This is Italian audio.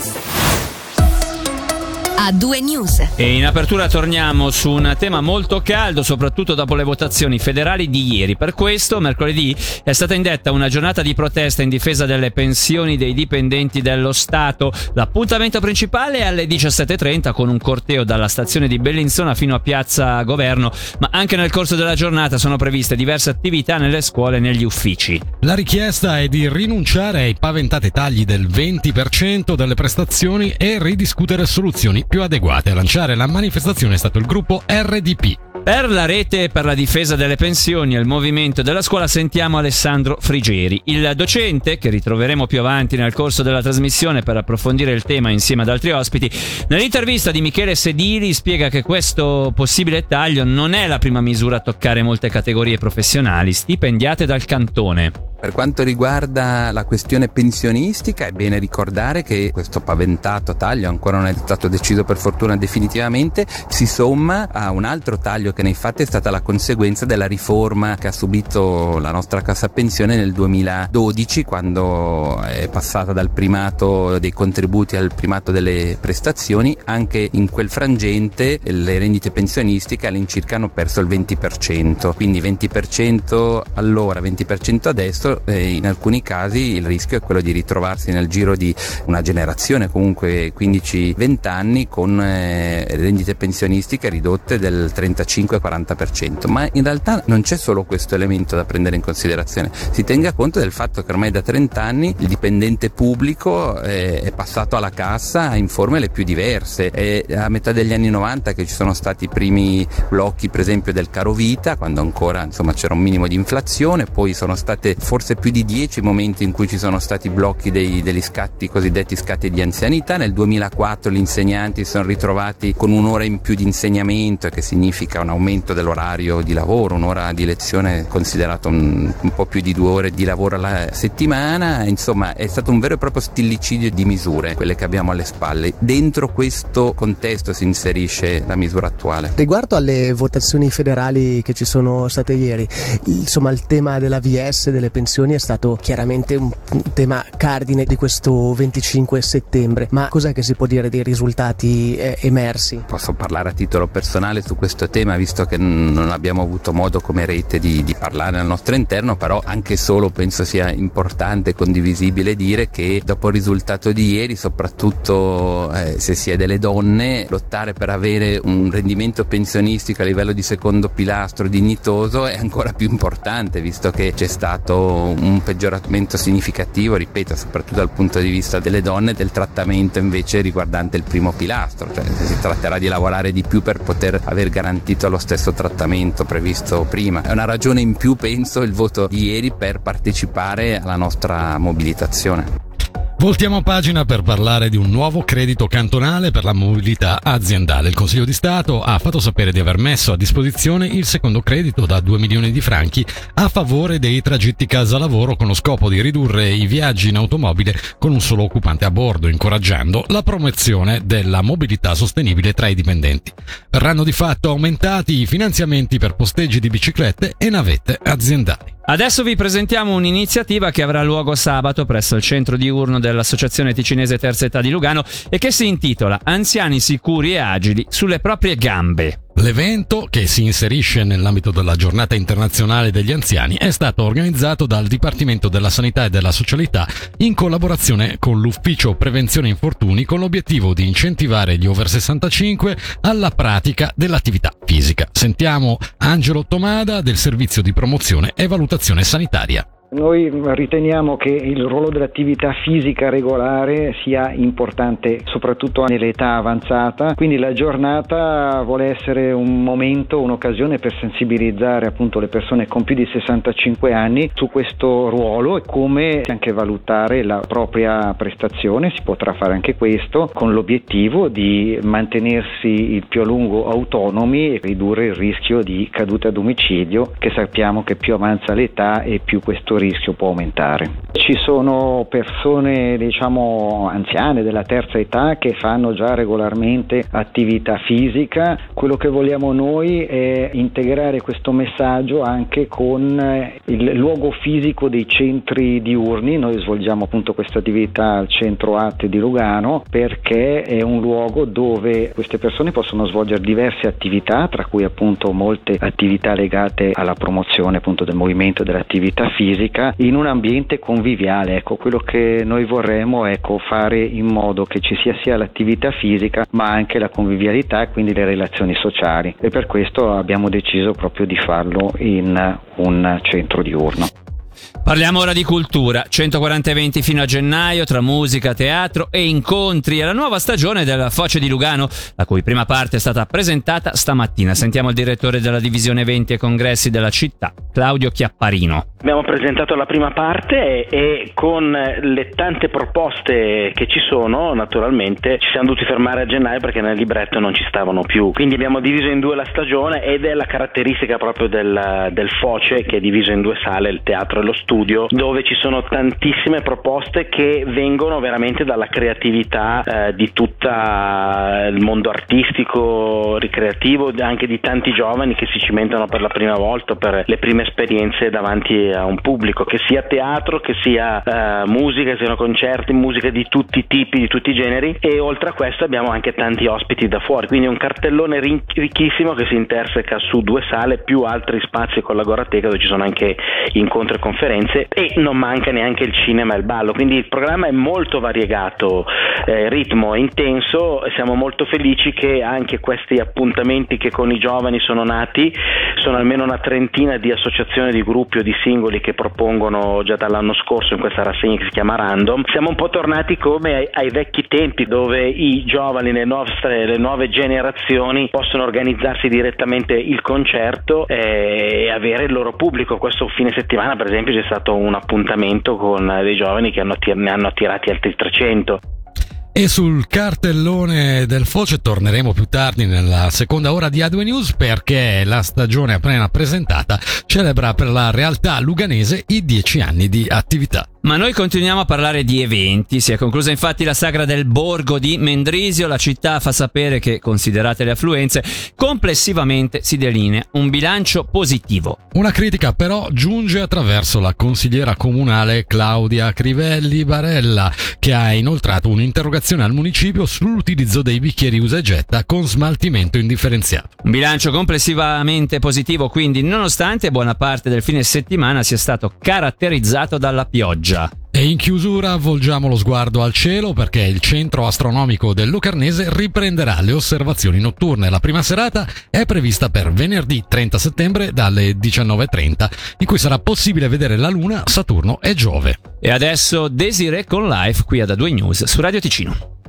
Podcast. A due news. E in apertura torniamo su un tema molto caldo, soprattutto dopo le votazioni federali di ieri. Per questo, mercoledì è stata indetta una giornata di protesta in difesa delle pensioni dei dipendenti dello Stato. L'appuntamento principale è alle 17.30 con un corteo dalla stazione di Bellinzona fino a Piazza Governo, ma anche nel corso della giornata sono previste diverse attività nelle scuole e negli uffici. La richiesta è di rinunciare ai paventati tagli del 20% delle prestazioni e ridiscutere soluzioni più adeguate. A lanciare la manifestazione è stato il gruppo RDP. Per la rete per la difesa delle pensioni e il movimento della scuola sentiamo Alessandro Frigeri, il docente che ritroveremo più avanti nel corso della trasmissione per approfondire il tema insieme ad altri ospiti. Nell'intervista di Michele Sedili spiega che questo possibile taglio non è la prima misura a toccare molte categorie professionali stipendiate dal cantone. Per quanto riguarda la questione pensionistica è bene ricordare che questo paventato taglio ancora non è stato deciso per fortuna definitivamente, si somma a un altro taglio che nei fatti è stata la conseguenza della riforma che ha subito la nostra cassa pensione nel 2012 quando è passata dal primato dei contributi al primato delle prestazioni, anche in quel frangente le rendite pensionistiche all'incirca hanno perso il 20%, quindi 20% allora, 20% adesso eh, in alcuni casi il rischio è quello di ritrovarsi nel giro di una generazione, comunque 15-20 anni, con eh, rendite pensionistiche ridotte del 35-40%. Ma in realtà non c'è solo questo elemento da prendere in considerazione, si tenga conto del fatto che ormai da 30 anni il dipendente pubblico eh, è passato alla cassa in forme le più diverse. È a metà degli anni 90 che ci sono stati i primi blocchi, per esempio, del caro vita, quando ancora insomma, c'era un minimo di inflazione, poi sono state forse forse più di dieci momenti in cui ci sono stati blocchi dei, degli scatti, cosiddetti scatti di anzianità. Nel 2004 gli insegnanti si sono ritrovati con un'ora in più di insegnamento, che significa un aumento dell'orario di lavoro, un'ora di lezione considerato un, un po' più di due ore di lavoro alla settimana. Insomma, è stato un vero e proprio stillicidio di misure, quelle che abbiamo alle spalle. Dentro questo contesto si inserisce la misura attuale. Riguardo alle votazioni federali che ci sono state ieri, insomma il tema della VS, delle pensioni pensioni è stato chiaramente un tema cardine di questo 25 settembre, ma cos'è che si può dire dei risultati eh, emersi? Posso parlare a titolo personale su questo tema, visto che non abbiamo avuto modo come rete di, di parlare al nostro interno, però anche solo penso sia importante e condivisibile dire che dopo il risultato di ieri, soprattutto eh, se si è delle donne, lottare per avere un rendimento pensionistico a livello di secondo pilastro dignitoso è ancora più importante, visto che c'è stato un peggioramento significativo, ripeto, soprattutto dal punto di vista delle donne, del trattamento invece riguardante il primo pilastro, cioè si tratterà di lavorare di più per poter aver garantito lo stesso trattamento previsto prima. È una ragione in più, penso, il voto di ieri per partecipare alla nostra mobilitazione. Voltiamo pagina per parlare di un nuovo credito cantonale per la mobilità aziendale. Il Consiglio di Stato ha fatto sapere di aver messo a disposizione il secondo credito da 2 milioni di franchi a favore dei tragitti casa lavoro con lo scopo di ridurre i viaggi in automobile con un solo occupante a bordo, incoraggiando la promozione della mobilità sostenibile tra i dipendenti. Verranno di fatto aumentati i finanziamenti per posteggi di biciclette e navette aziendali. Adesso vi presentiamo un'iniziativa che avrà luogo sabato presso il centro diurno dell'Associazione Ticinese Terza Età di Lugano e che si intitola Anziani sicuri e agili sulle proprie gambe. L'evento, che si inserisce nell'ambito della giornata internazionale degli anziani, è stato organizzato dal Dipartimento della Sanità e della Socialità in collaborazione con l'Ufficio Prevenzione Infortuni con l'obiettivo di incentivare gli over 65 alla pratica dell'attività fisica. Sentiamo Angelo Tomada del Servizio di Promozione e Valutazione Sanitaria. Noi riteniamo che il ruolo dell'attività fisica regolare sia importante soprattutto nell'età avanzata, quindi la giornata vuole essere un momento, un'occasione per sensibilizzare appunto le persone con più di 65 anni su questo ruolo e come anche valutare la propria prestazione, si potrà fare anche questo con l'obiettivo di mantenersi il più a lungo autonomi e ridurre il rischio di cadute a domicilio che sappiamo che più avanza l'età e più questo rischio può aumentare. Ci sono persone diciamo anziane della terza età che fanno già regolarmente attività fisica, quello che vogliamo noi è integrare questo messaggio anche con il luogo fisico dei centri diurni, noi svolgiamo appunto questa attività al centro Arte di Lugano perché è un luogo dove queste persone possono svolgere diverse attività, tra cui appunto molte attività legate alla promozione appunto del movimento e dell'attività fisica in un ambiente conviviale. Ecco, quello che noi vorremmo è ecco, fare in modo che ci sia sia l'attività fisica ma anche la convivialità e quindi le relazioni sociali e per questo abbiamo deciso proprio di farlo in un centro diurno. Parliamo ora di cultura. 140 eventi fino a gennaio tra musica, teatro e incontri. È la nuova stagione della Foce di Lugano, la cui prima parte è stata presentata stamattina. Sentiamo il direttore della divisione eventi e congressi della città, Claudio Chiapparino. Abbiamo presentato la prima parte e, con le tante proposte che ci sono, naturalmente, ci siamo dovuti fermare a gennaio perché nel libretto non ci stavano più. Quindi abbiamo diviso in due la stagione ed è la caratteristica proprio del, del Foce che è diviso in due sale, il teatro e lo studio dove ci sono tantissime proposte che vengono veramente dalla creatività eh, di tutto il mondo artistico, ricreativo, anche di tanti giovani che si cimentano per la prima volta, per le prime esperienze davanti a un pubblico, che sia teatro, che sia eh, musica, che siano concerti, musica di tutti i tipi, di tutti i generi. E oltre a questo abbiamo anche tanti ospiti da fuori, quindi un cartellone ricchissimo che si interseca su due sale più altri spazi con la Gorateca dove ci sono anche incontri e conferenze e non manca neanche il cinema e il ballo, quindi il programma è molto variegato, eh, ritmo intenso, siamo molto felici che anche questi appuntamenti che con i giovani sono nati, sono almeno una trentina di associazioni, di gruppi o di singoli che propongono già dall'anno scorso in questa rassegna che si chiama Random, siamo un po' tornati come ai, ai vecchi tempi dove i giovani, le, nostre, le nuove generazioni possono organizzarsi direttamente il concerto e avere il loro pubblico, questo fine settimana per esempio c'è stato un appuntamento con dei giovani che hanno, ne hanno attirati altri 300. E sul cartellone del Foce torneremo più tardi nella seconda ora di A2 News perché la stagione appena presentata celebra per la realtà luganese i dieci anni di attività. Ma noi continuiamo a parlare di eventi. Si è conclusa infatti la sagra del borgo di Mendrisio. La città fa sapere che, considerate le affluenze, complessivamente si delinea un bilancio positivo. Una critica però giunge attraverso la consigliera comunale Claudia Crivelli Barella, che ha inoltrato un'interrogazione al municipio sull'utilizzo dei bicchieri usa e getta con smaltimento indifferenziato. Un bilancio complessivamente positivo, quindi, nonostante buona parte del fine settimana sia stato caratterizzato dalla pioggia pioggia. E in chiusura volgiamo lo sguardo al cielo perché il centro astronomico del Lucarnese riprenderà le osservazioni notturne. La prima serata è prevista per venerdì 30 settembre dalle 19.30, in cui sarà possibile vedere la Luna, Saturno e Giove. E adesso Desire con live qui ad A2 News su Radio Ticino.